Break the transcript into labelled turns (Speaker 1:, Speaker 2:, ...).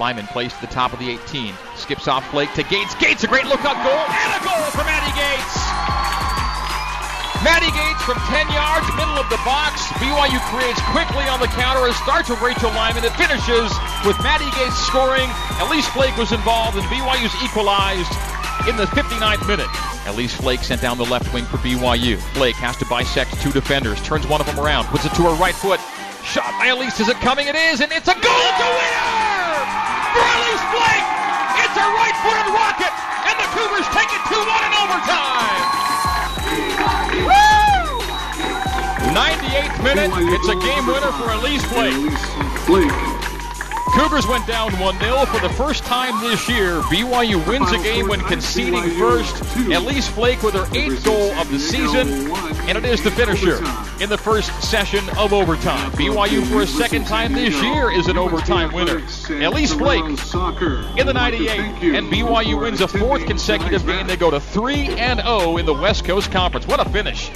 Speaker 1: Lyman plays to the top of the 18. Skips off Flake to Gates. Gates, a great lookout goal, and a goal for Matty Gates. Matty Gates from 10 yards, middle of the box. BYU creates quickly on the counter. It starts with Rachel Lyman. It finishes with Matty Gates scoring. Elise Flake was involved, and BYU's equalized in the 59th minute. Elise Flake sent down the left wing for BYU. Flake has to bisect two defenders, turns one of them around, puts it to her right foot. Shot by Elise. Is it coming? It is, and it's a goal to winner for Elise Flake. It's a right-footed rocket, and the Cougars take it 2-1 in overtime. Woo! 98th minute. It's a game winner for Elise. Flake. Cougars went down 1-0 for the first time this year. BYU wins a game when conceding first. Elise Flake with her eighth goal of the season, and it is the finisher in the first session of overtime. BYU for a second time this year is an overtime winner. Elise Flake in the 98, and BYU wins a fourth consecutive game. They go to 3 and 0 in the West Coast Conference. What a finish!